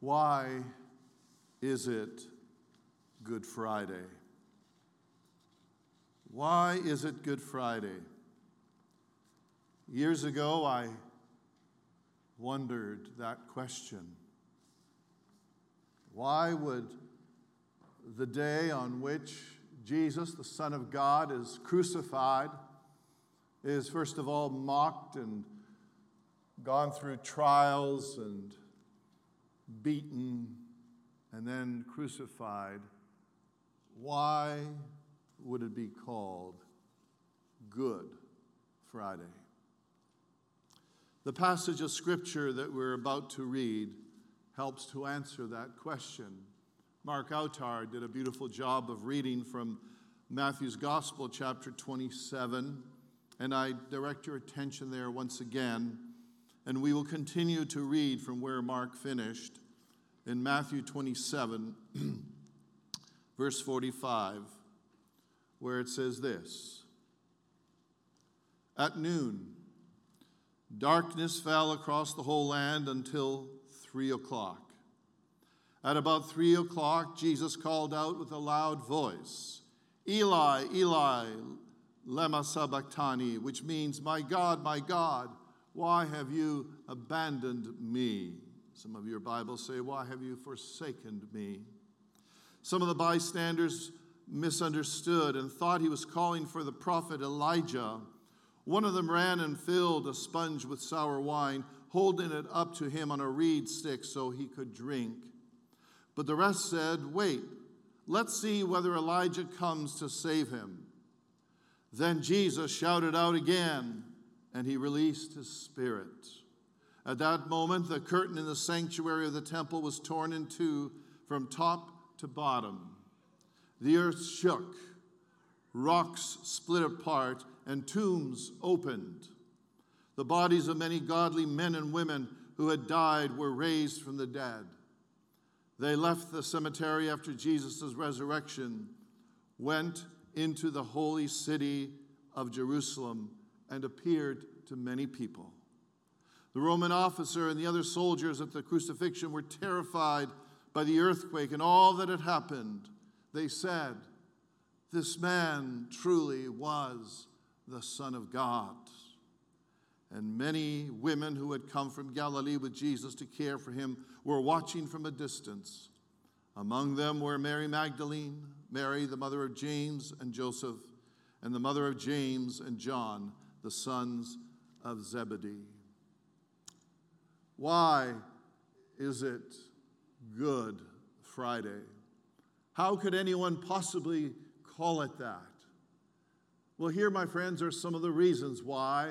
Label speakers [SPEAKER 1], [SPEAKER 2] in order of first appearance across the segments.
[SPEAKER 1] Why is it Good Friday? Why is it Good Friday? Years ago, I wondered that question. Why would the day on which Jesus, the Son of God, is crucified, is first of all mocked and gone through trials and beaten and then crucified, why would it be called Good Friday? The passage of scripture that we're about to read helps to answer that question. Mark Autar did a beautiful job of reading from Matthew's Gospel, chapter 27, and I direct your attention there once again. And we will continue to read from where Mark finished in Matthew 27, verse 45, where it says this At noon, darkness fell across the whole land until three o'clock. At about three o'clock, Jesus called out with a loud voice, Eli, Eli, lema sabachthani, which means, My God, my God, why have you abandoned me? Some of your Bibles say, Why have you forsaken me? Some of the bystanders misunderstood and thought he was calling for the prophet Elijah. One of them ran and filled a sponge with sour wine, holding it up to him on a reed stick so he could drink. But the rest said, Wait, let's see whether Elijah comes to save him. Then Jesus shouted out again and he released his spirit. At that moment, the curtain in the sanctuary of the temple was torn in two from top to bottom. The earth shook, rocks split apart, and tombs opened. The bodies of many godly men and women who had died were raised from the dead. They left the cemetery after Jesus' resurrection, went into the holy city of Jerusalem, and appeared to many people. The Roman officer and the other soldiers at the crucifixion were terrified by the earthquake and all that had happened. They said, This man truly was the Son of God. And many women who had come from Galilee with Jesus to care for him were watching from a distance. Among them were Mary Magdalene, Mary, the mother of James and Joseph, and the mother of James and John, the sons of Zebedee. Why is it Good Friday? How could anyone possibly call it that? Well, here, my friends, are some of the reasons why.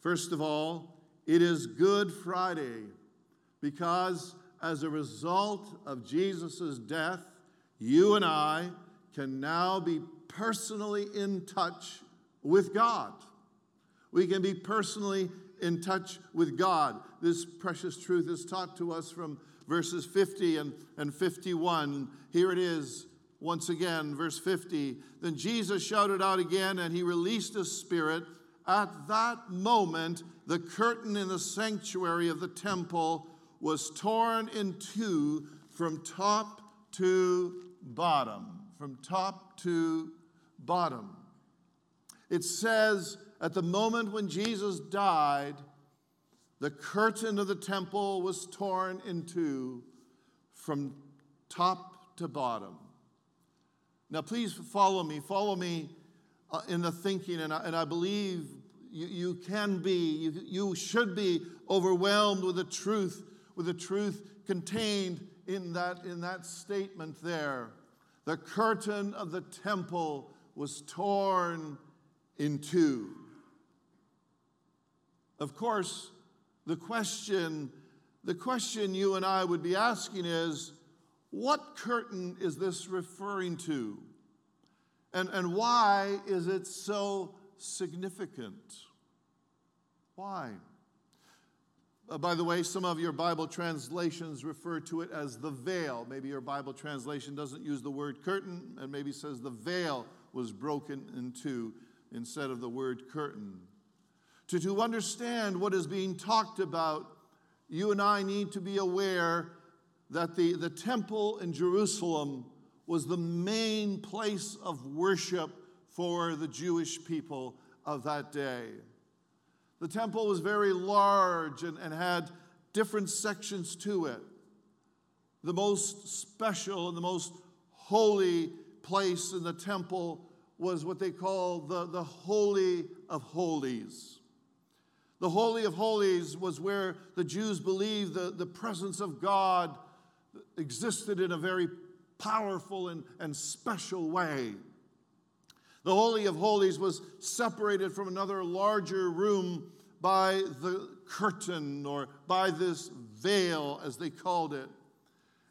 [SPEAKER 1] First of all, it is Good Friday because as a result of Jesus' death, you and I can now be personally in touch with God. We can be personally in touch with God. This precious truth is taught to us from verses 50 and, and 51. Here it is once again, verse 50. Then Jesus shouted out again, and he released his spirit. At that moment, the curtain in the sanctuary of the temple was torn in two from top to bottom. From top to bottom. It says at the moment when Jesus died, the curtain of the temple was torn in two from top to bottom. Now, please follow me. Follow me uh, in the thinking, and I, and I believe you, you can be, you, you should be overwhelmed with the truth, with the truth contained in that, in that statement there. The curtain of the temple was torn in two. Of course, the question, the question you and I would be asking is what curtain is this referring to? And, and why is it so significant? Why? Uh, by the way, some of your Bible translations refer to it as the veil. Maybe your Bible translation doesn't use the word curtain and maybe says the veil was broken in two instead of the word curtain. To, to understand what is being talked about, you and I need to be aware that the, the temple in Jerusalem was the main place of worship for the Jewish people of that day. The temple was very large and, and had different sections to it. The most special and the most holy place in the temple was what they call the, the Holy of Holies. The Holy of Holies was where the Jews believed the, the presence of God existed in a very powerful and, and special way. The Holy of Holies was separated from another larger room by the curtain or by this veil, as they called it.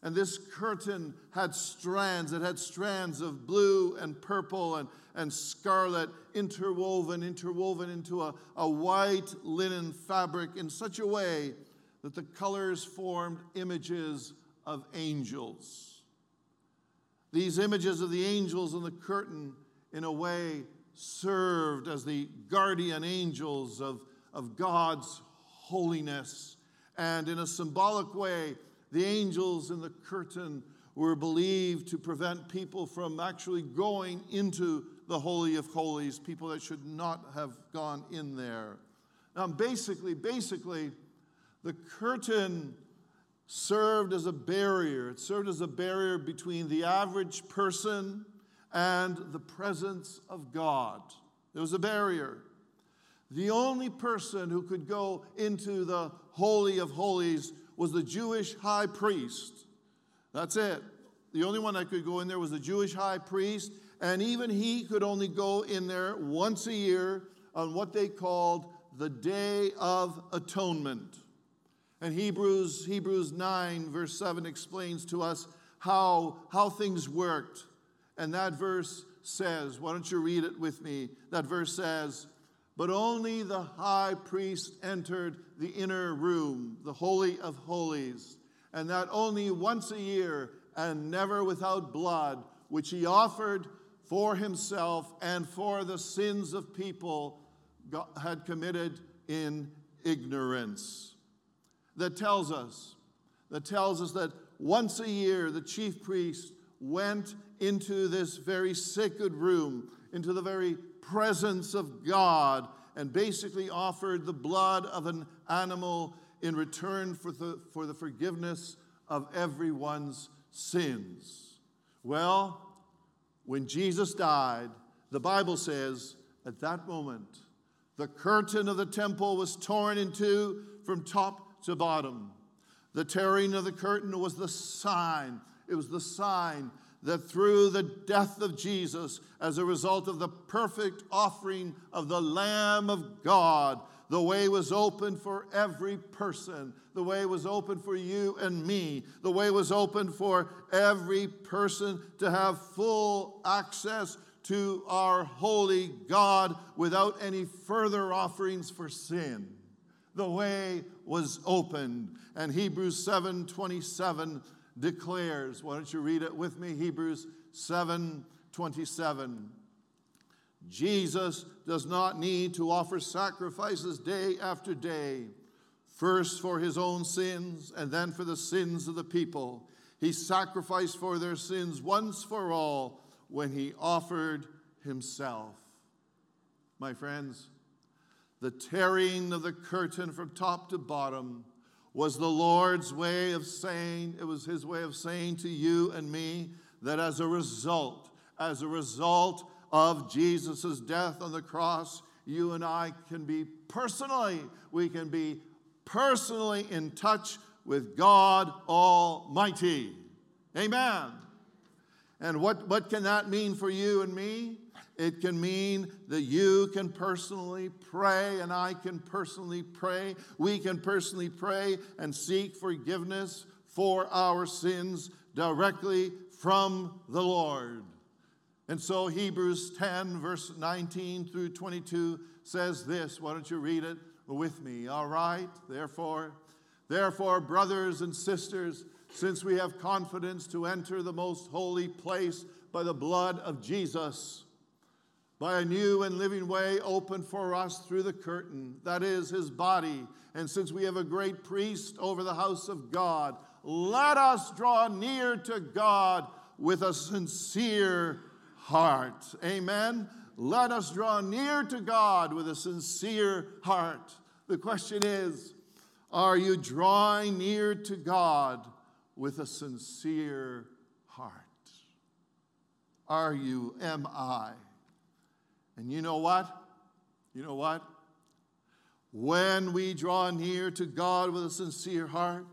[SPEAKER 1] And this curtain had strands, it had strands of blue and purple and, and scarlet interwoven, interwoven into a, a white linen fabric in such a way that the colors formed images of angels. These images of the angels in the curtain, in a way, served as the guardian angels of, of God's holiness. And in a symbolic way, the angels in the curtain were believed to prevent people from actually going into the Holy of Holies, people that should not have gone in there. Now, basically, basically, the curtain served as a barrier. It served as a barrier between the average person and the presence of God. There was a barrier. The only person who could go into the Holy of Holies was the Jewish high priest. That's it. The only one that could go in there was the Jewish high priest, and even he could only go in there once a year on what they called the Day of Atonement. And Hebrews, Hebrews 9, verse 7 explains to us how, how things worked. And that verse says, why don't you read it with me? That verse says, But only the high priest entered the inner room, the Holy of Holies, and that only once a year and never without blood, which he offered for himself and for the sins of people had committed in ignorance. That tells us, that tells us that once a year the chief priest went into this very sacred room, into the very presence of God, and basically offered the blood of an animal in return for the, for the forgiveness of everyone's sins. Well, when Jesus died, the Bible says at that moment, the curtain of the temple was torn in two from top to bottom. The tearing of the curtain was the sign, it was the sign that through the death of Jesus, as a result of the perfect offering of the Lamb of God, the way was open for every person. The way was open for you and me. The way was open for every person to have full access to our holy God without any further offerings for sin. The way was opened. And Hebrews 7 27 declares, why don't you read it with me? Hebrews 7 27. Jesus does not need to offer sacrifices day after day, first for his own sins and then for the sins of the people. He sacrificed for their sins once for all when he offered himself. My friends, the tearing of the curtain from top to bottom was the Lord's way of saying, it was his way of saying to you and me that as a result, as a result of Jesus' death on the cross, you and I can be personally, we can be personally in touch with God Almighty. Amen. And what, what can that mean for you and me? It can mean that you can personally pray and I can personally pray. We can personally pray and seek forgiveness for our sins directly from the Lord. And so Hebrews 10, verse 19 through 22 says this. Why don't you read it with me? All right. Therefore, therefore, brothers and sisters, since we have confidence to enter the most holy place by the blood of Jesus, by a new and living way opened for us through the curtain, that is, his body. And since we have a great priest over the house of God, let us draw near to God with a sincere heart. Amen. Let us draw near to God with a sincere heart. The question is are you drawing near to God with a sincere heart? Are you? Am I? And you know what? You know what? When we draw near to God with a sincere heart,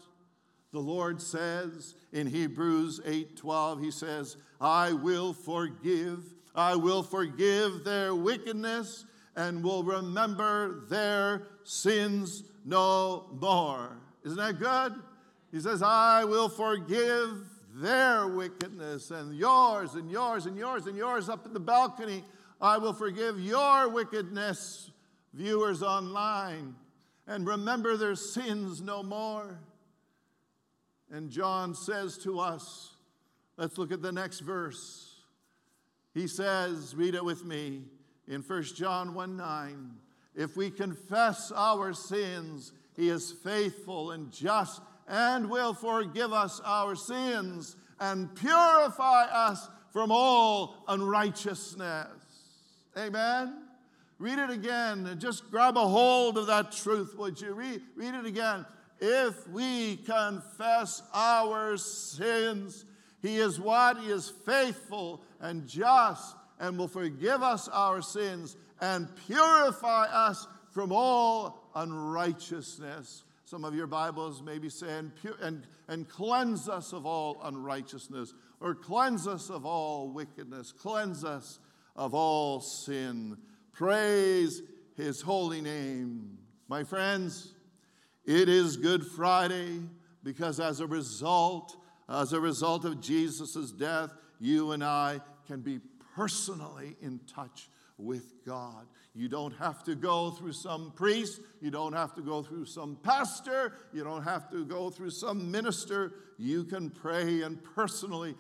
[SPEAKER 1] the Lord says in Hebrews 8:12 he says, "I will forgive, I will forgive their wickedness and will remember their sins no more." Isn't that good? He says, "I will forgive their wickedness and yours and yours and yours and yours up in the balcony. I will forgive your wickedness, viewers online, and remember their sins no more." And John says to us, let's look at the next verse. He says, read it with me in 1 John 1 9. If we confess our sins, he is faithful and just and will forgive us our sins and purify us from all unrighteousness. Amen. Read it again and just grab a hold of that truth, would you? Read, read it again. If we confess our sins, He is what? He is faithful and just and will forgive us our sins and purify us from all unrighteousness. Some of your Bibles may be saying, and, and cleanse us of all unrighteousness, or cleanse us of all wickedness, cleanse us of all sin. Praise his holy name. My friends, it is Good Friday because as a result, as a result of Jesus' death, you and I can be personally in touch with God. You don't have to go through some priest, you don't have to go through some pastor, you don't have to go through some minister. You can pray and personally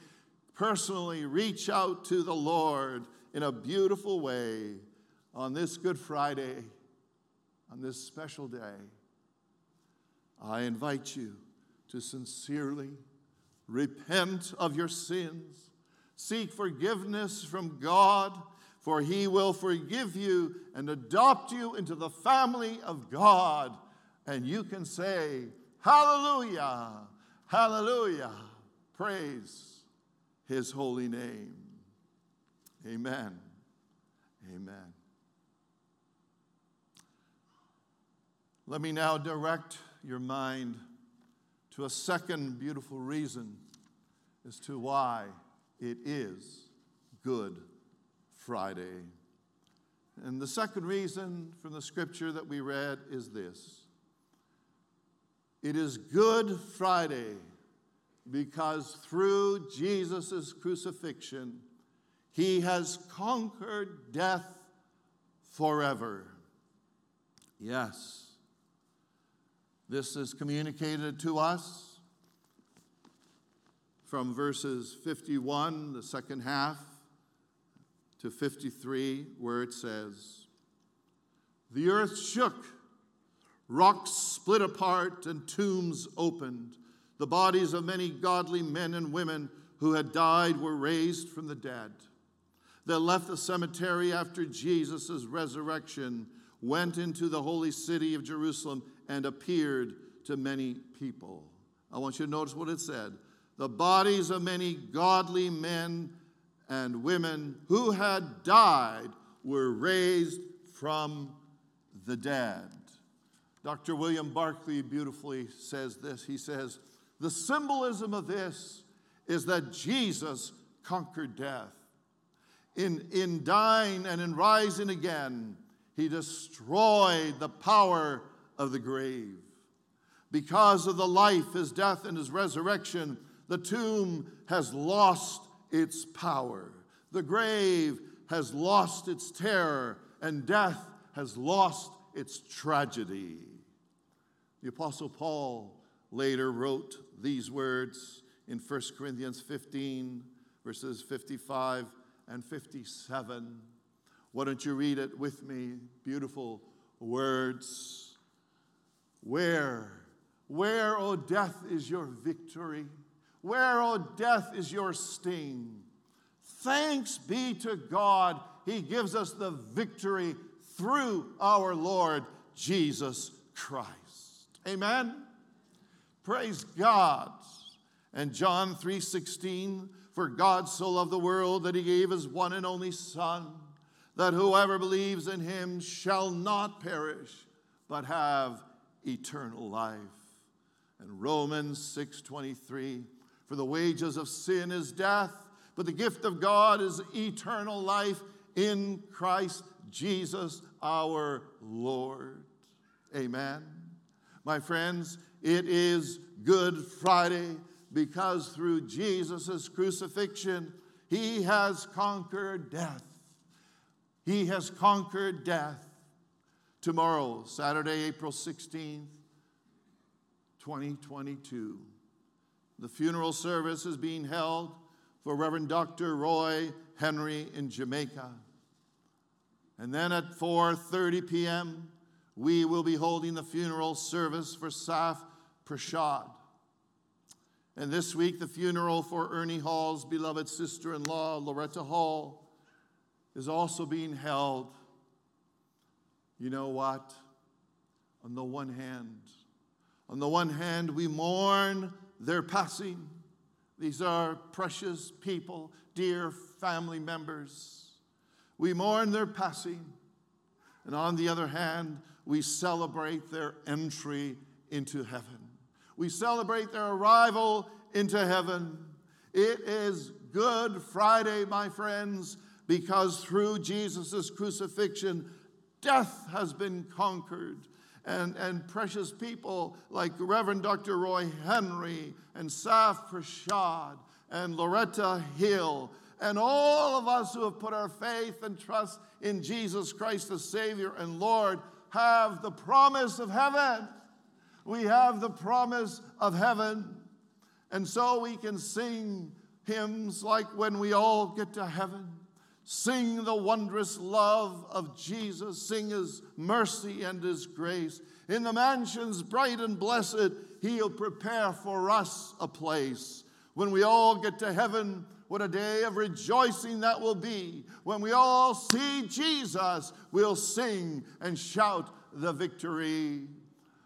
[SPEAKER 1] personally reach out to the Lord in a beautiful way on this Good Friday, on this special day. I invite you to sincerely repent of your sins, seek forgiveness from God, for He will forgive you and adopt you into the family of God. And you can say, Hallelujah, Hallelujah, praise His holy name. Amen. Amen. Let me now direct your mind to a second beautiful reason as to why it is Good Friday. And the second reason from the scripture that we read is this it is Good Friday because through Jesus' crucifixion, he has conquered death forever. Yes. This is communicated to us from verses 51, the second half, to 53, where it says, The earth shook, rocks split apart, and tombs opened. The bodies of many godly men and women who had died were raised from the dead. They left the cemetery after Jesus' resurrection, went into the holy city of Jerusalem, and appeared to many people. I want you to notice what it said. The bodies of many godly men and women who had died were raised from the dead. Dr. William Barclay beautifully says this. He says, The symbolism of this is that Jesus conquered death. In, in dying and in rising again, he destroyed the power of the grave. Because of the life, his death, and his resurrection, the tomb has lost its power. The grave has lost its terror, and death has lost its tragedy. The Apostle Paul later wrote these words in 1 Corinthians 15, verses 55 and 57. Why don't you read it with me? Beautiful words. Where, where, O oh, death, is your victory? Where, O oh, death, is your sting? Thanks be to God, He gives us the victory through our Lord Jesus Christ. Amen. Praise God. And John 3:16, for God so loved the world that he gave his one and only son, that whoever believes in him shall not perish, but have eternal life. And Romans 6:23, for the wages of sin is death, but the gift of God is eternal life in Christ Jesus our Lord. Amen. My friends, it is Good Friday because through Jesus' crucifixion, he has conquered death. He has conquered death. Tomorrow, Saturday, April 16th, 2022, the funeral service is being held for Reverend Dr. Roy Henry in Jamaica. And then at 4:30 p.m., we will be holding the funeral service for Saf Prashad. And this week, the funeral for Ernie Hall's beloved sister in law, Loretta Hall, is also being held. You know what? On the one hand, on the one hand, we mourn their passing. These are precious people, dear family members. We mourn their passing. And on the other hand, we celebrate their entry into heaven. We celebrate their arrival into heaven. It is Good Friday, my friends, because through Jesus' crucifixion, death has been conquered. And, and precious people like Reverend Dr. Roy Henry and Saf Prashad and Loretta Hill and all of us who have put our faith and trust in Jesus Christ, the Savior and Lord, have the promise of heaven. We have the promise of heaven. And so we can sing hymns like when we all get to heaven. Sing the wondrous love of Jesus, sing his mercy and his grace. In the mansions bright and blessed, he'll prepare for us a place. When we all get to heaven, what a day of rejoicing that will be. When we all see Jesus, we'll sing and shout the victory.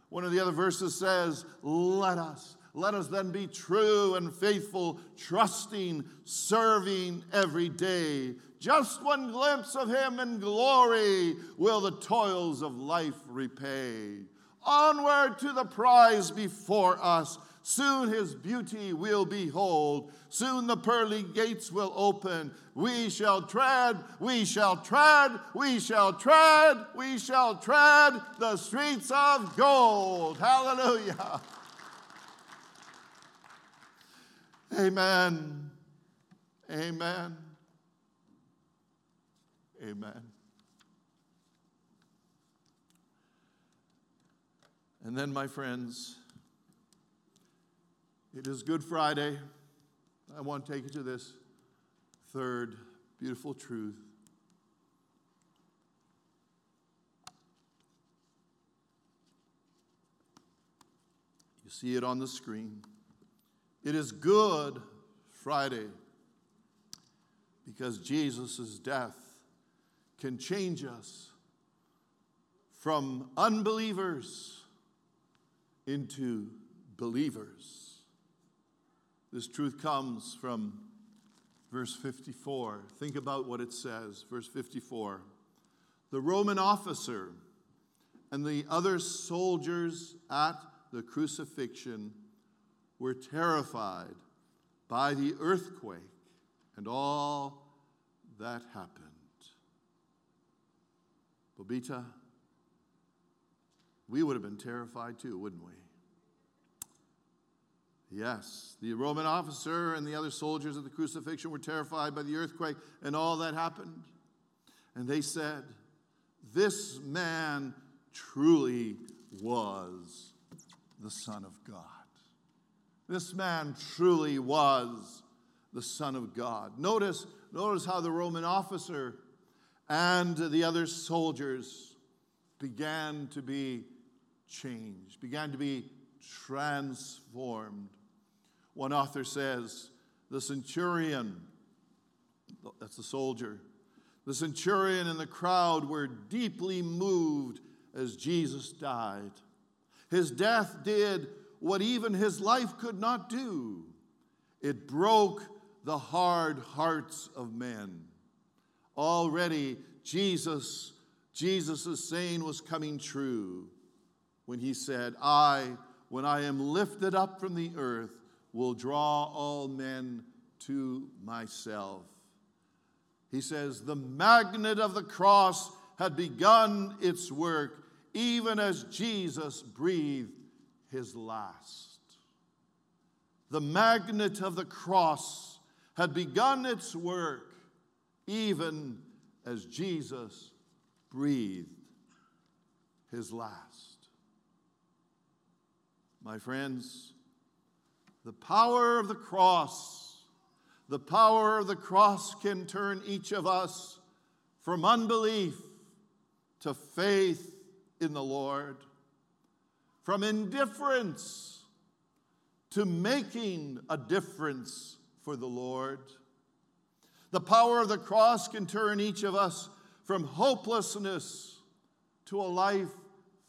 [SPEAKER 1] One of the other verses says, Let us, let us then be true and faithful, trusting, serving every day. Just one glimpse of Him in glory will the toils of life repay. Onward to the prize before us. Soon his beauty we'll behold. Soon the pearly gates will open. We shall tread, we shall tread, we shall tread, we shall tread the streets of gold. Hallelujah. Amen. Amen. Amen. And then, my friends, it is Good Friday. I want to take you to this third beautiful truth. You see it on the screen. It is Good Friday because Jesus' death can change us from unbelievers into believers. This truth comes from verse 54. Think about what it says. Verse 54. The Roman officer and the other soldiers at the crucifixion were terrified by the earthquake and all that happened. Bobita, we would have been terrified too, wouldn't we? Yes, the Roman officer and the other soldiers at the crucifixion were terrified by the earthquake and all that happened. And they said, This man truly was the Son of God. This man truly was the Son of God. Notice, notice how the Roman officer and the other soldiers began to be changed, began to be transformed. One author says, the centurion, that's the soldier, the centurion and the crowd were deeply moved as Jesus died. His death did what even his life could not do it broke the hard hearts of men. Already, Jesus, Jesus' saying was coming true when he said, I, when I am lifted up from the earth, will draw all men to myself. He says, The magnet of the cross had begun its work even as Jesus breathed his last. The magnet of the cross had begun its work even as Jesus breathed his last. My friends, the power of the cross, the power of the cross can turn each of us from unbelief to faith in the Lord, from indifference to making a difference for the Lord. The power of the cross can turn each of us from hopelessness to a life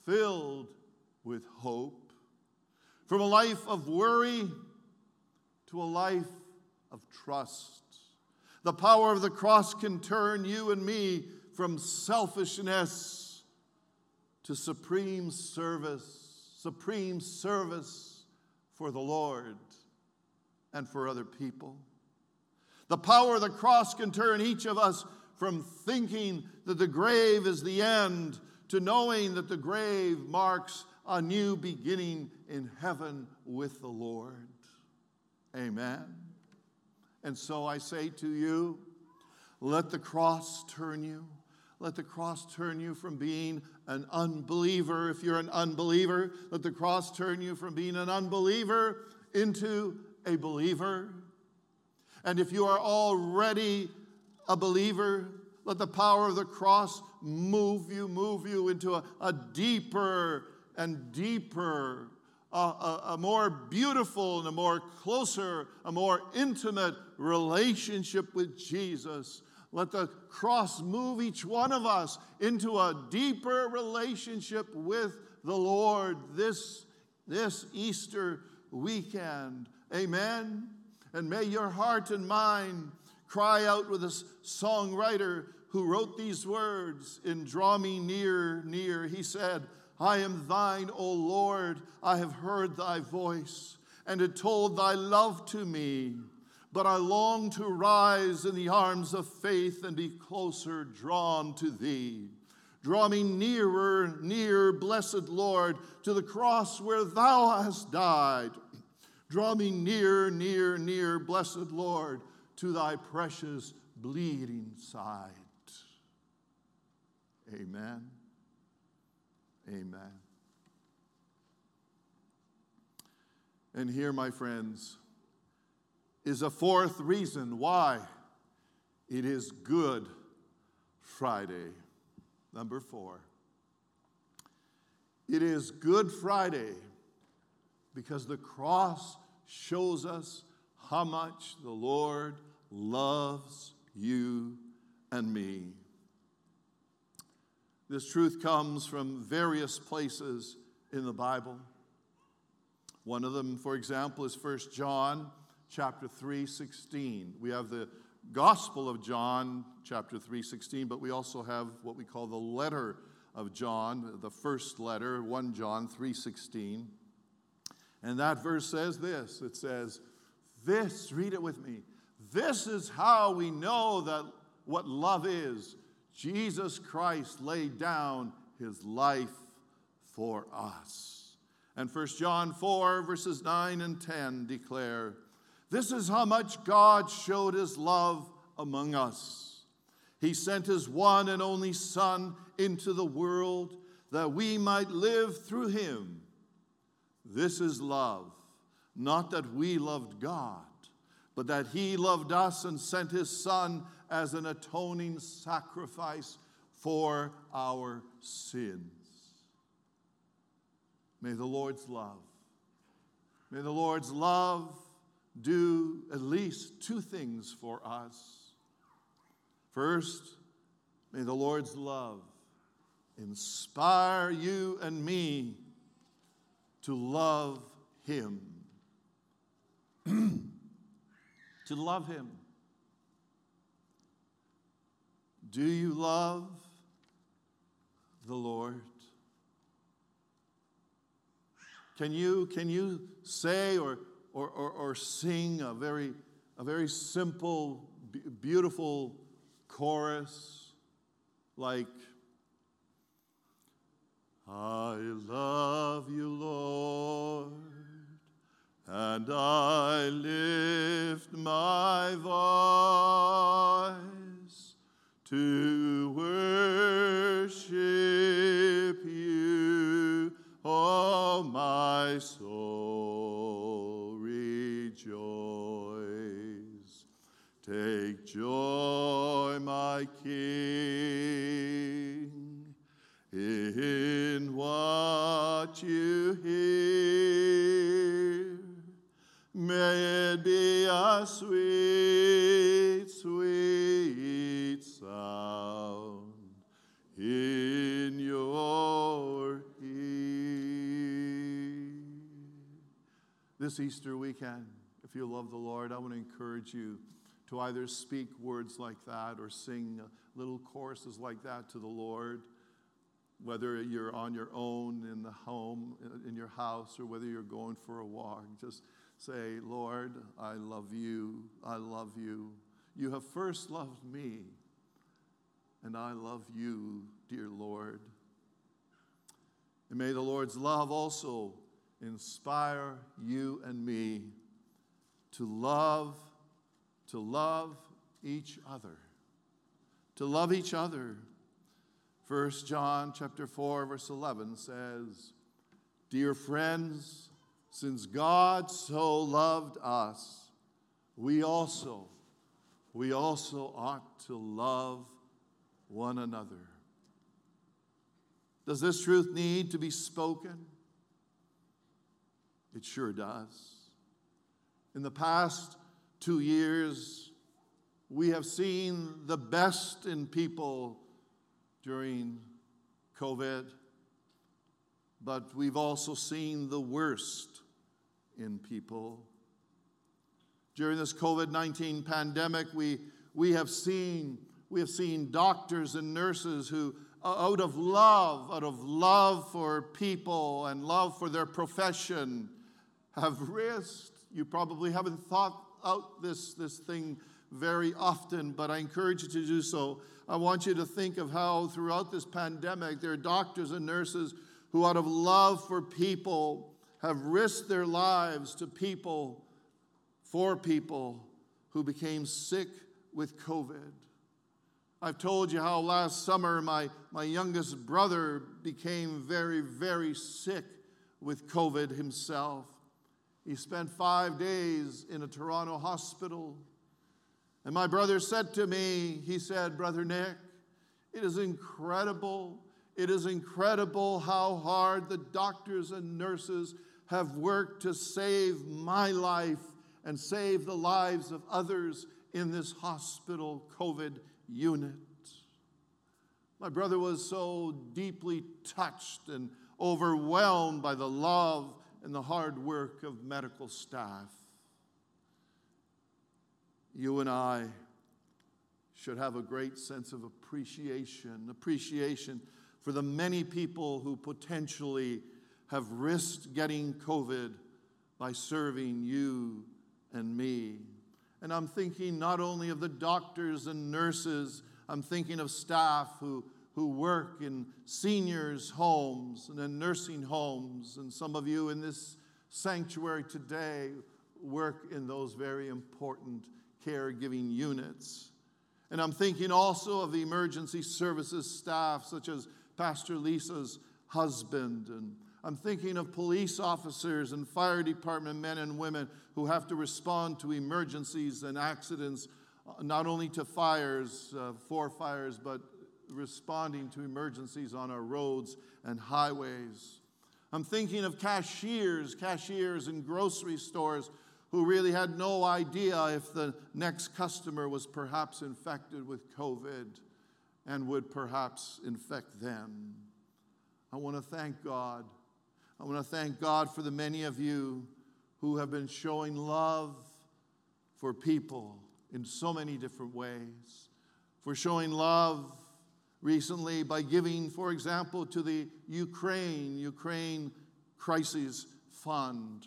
[SPEAKER 1] filled with hope, from a life of worry to a life of trust. The power of the cross can turn you and me from selfishness to supreme service, supreme service for the Lord and for other people. The power of the cross can turn each of us from thinking that the grave is the end to knowing that the grave marks a new beginning in heaven with the Lord. Amen. And so I say to you, let the cross turn you. Let the cross turn you from being an unbeliever. If you're an unbeliever, let the cross turn you from being an unbeliever into a believer. And if you are already a believer, let the power of the cross move you, move you into a, a deeper and deeper, a, a, a more beautiful and a more closer, a more intimate relationship with Jesus let the cross move each one of us into a deeper relationship with the Lord this, this Easter weekend. Amen. And may your heart and mind cry out with this songwriter who wrote these words in Draw Me Near, Near. He said, I am thine, O Lord. I have heard thy voice, and it told thy love to me but I long to rise in the arms of faith and be closer drawn to thee. Draw me nearer, near, blessed Lord, to the cross where thou hast died. Draw me near, near, near, blessed Lord, to thy precious bleeding side. Amen. Amen. And here, my friends, is a fourth reason why it is Good Friday. Number four. It is Good Friday because the cross shows us how much the Lord loves you and me. This truth comes from various places in the Bible. One of them, for example, is 1 John chapter 3, 16. We have the Gospel of John, chapter 3, 16, but we also have what we call the letter of John, the first letter, 1 John 3, 16. And that verse says this it says, This, read it with me, this is how we know that what love is. Jesus Christ laid down his life for us. And 1 John 4, verses 9 and 10 declare, this is how much God showed his love among us. He sent his one and only Son into the world that we might live through him. This is love, not that we loved God, but that he loved us and sent his Son as an atoning sacrifice for our sins. May the Lord's love, may the Lord's love do at least two things for us. First, may the Lord's love inspire you and me to love Him. to love Him. Do you love the Lord? Can you, can you say or, or, or, or sing a very, a very simple, beautiful chorus like, I love you, Lord, and I lift my voice to worship you, oh my soul, rejoice. Take joy, my King in what you hear. May it be a sweet, sweet sound in your ear. This Easter weekend, if you love the Lord, I want to encourage you to either speak words like that or sing little choruses like that to the Lord whether you're on your own in the home, in your house, or whether you're going for a walk, just say, Lord, I love you. I love you. You have first loved me, and I love you, dear Lord. And may the Lord's love also inspire you and me to love, to love each other, to love each other 1 John chapter 4 verse 11 says, "Dear friends, since God so loved us, we also we also ought to love one another." Does this truth need to be spoken? It sure does. In the past 2 years, we have seen the best in people during COVID, but we've also seen the worst in people. During this COVID 19 pandemic, we, we, have seen, we have seen doctors and nurses who, out of love, out of love for people and love for their profession, have risked. You probably haven't thought out this, this thing very often, but I encourage you to do so I want you to think of how throughout this pandemic, there are doctors and nurses who, out of love for people, have risked their lives to people, for people who became sick with COVID. I've told you how last summer my, my youngest brother became very, very sick with COVID himself. He spent five days in a Toronto hospital. And my brother said to me, he said, Brother Nick, it is incredible. It is incredible how hard the doctors and nurses have worked to save my life and save the lives of others in this hospital COVID unit. My brother was so deeply touched and overwhelmed by the love and the hard work of medical staff you and I should have a great sense of appreciation, appreciation for the many people who potentially have risked getting COVID by serving you and me. And I'm thinking not only of the doctors and nurses, I'm thinking of staff who, who work in seniors' homes and in nursing homes. And some of you in this sanctuary today work in those very important caregiving units. And I'm thinking also of the emergency services staff, such as Pastor Lisa's husband. And I'm thinking of police officers and fire department men and women who have to respond to emergencies and accidents, uh, not only to fires, uh, for fires, but responding to emergencies on our roads and highways. I'm thinking of cashiers, cashiers in grocery stores who really had no idea if the next customer was perhaps infected with COVID and would perhaps infect them. I want to thank God. I want to thank God for the many of you who have been showing love for people in so many different ways, for showing love recently by giving, for example, to the Ukraine, Ukraine Crisis Fund.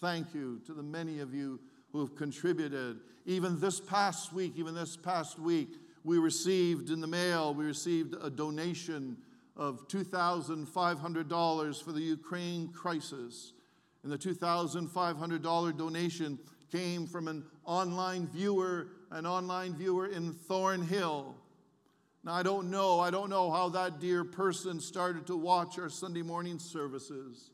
[SPEAKER 1] Thank you to the many of you who have contributed. Even this past week, even this past week, we received in the mail, we received a donation of $2,500 for the Ukraine crisis. And the $2,500 donation came from an online viewer, an online viewer in Thornhill. Now, I don't know, I don't know how that dear person started to watch our Sunday morning services,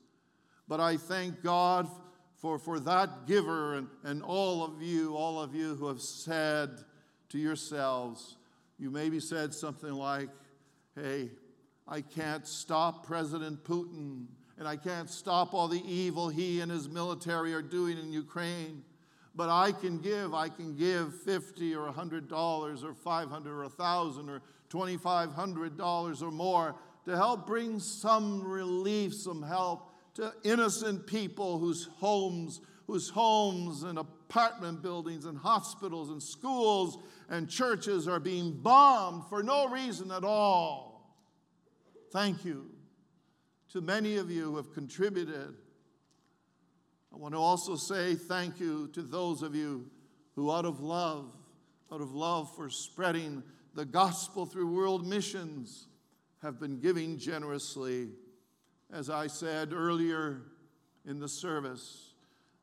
[SPEAKER 1] but I thank God for, for that giver and, and all of you, all of you who have said to yourselves, you maybe said something like, hey, I can't stop President Putin, and I can't stop all the evil he and his military are doing in Ukraine. But I can give, I can give 50 or $100 or 500 or 1000 or $2,500 or more to help bring some relief, some help to innocent people whose homes, whose homes and apartment buildings and hospitals and schools and churches are being bombed for no reason at all. Thank you to many of you who have contributed. I want to also say thank you to those of you who, out of love, out of love for spreading the gospel through world missions, have been giving generously. As I said earlier in the service,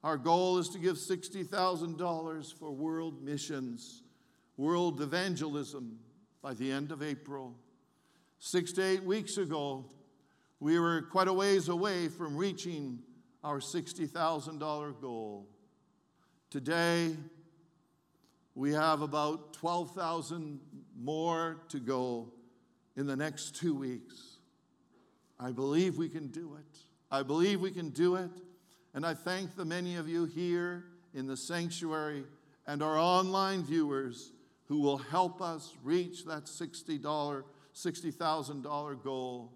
[SPEAKER 1] our goal is to give $60,000 for world missions, world evangelism by the end of April. Six to eight weeks ago, we were quite a ways away from reaching our $60,000 goal. Today, we have about 12,000 more to go in the next two weeks. I believe we can do it. I believe we can do it. And I thank the many of you here in the sanctuary and our online viewers who will help us reach that $60, $60,000 goal,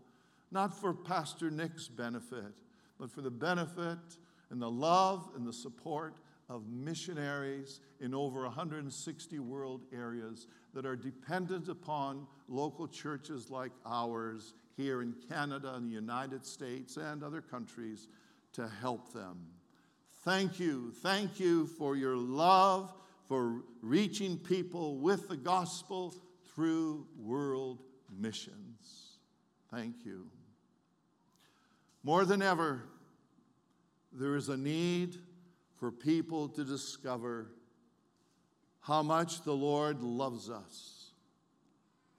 [SPEAKER 1] not for Pastor Nick's benefit, but for the benefit and the love and the support of missionaries in over 160 world areas that are dependent upon local churches like ours here in Canada and the United States and other countries to help them. Thank you. Thank you for your love, for reaching people with the gospel through world missions. Thank you. More than ever, there is a need for people to discover how much the Lord loves us.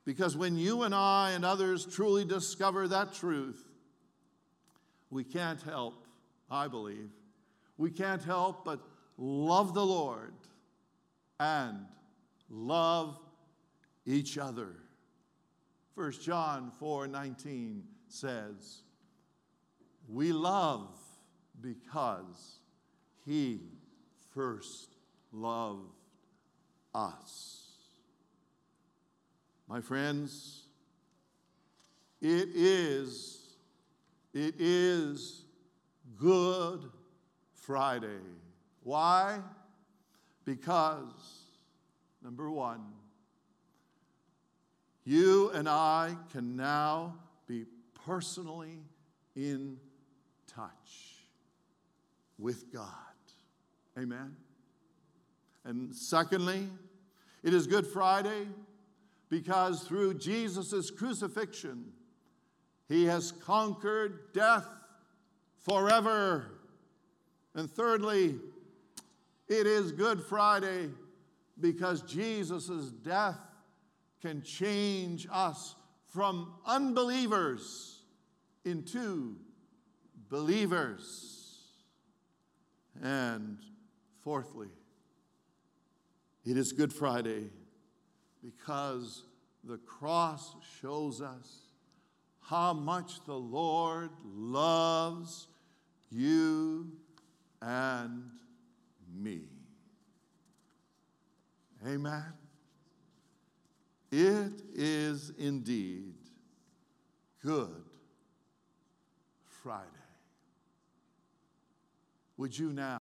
[SPEAKER 1] Because when you and I and others truly discover that truth, we can't help, I believe, we can't help but love the Lord and love each other. 1 John 4:19 says, "We love because he first loved us. My friends, it is, it is Good Friday. Why? Because, number one, you and I can now be personally in touch with God. Amen. And secondly, it is Good Friday because through Jesus' crucifixion, he has conquered death forever. And thirdly, it is Good Friday because Jesus' death can change us from unbelievers into believers. And fourthly, it is Good Friday because the cross shows us how much the Lord loves you and me. Amen. It is indeed Good Friday. Would you now?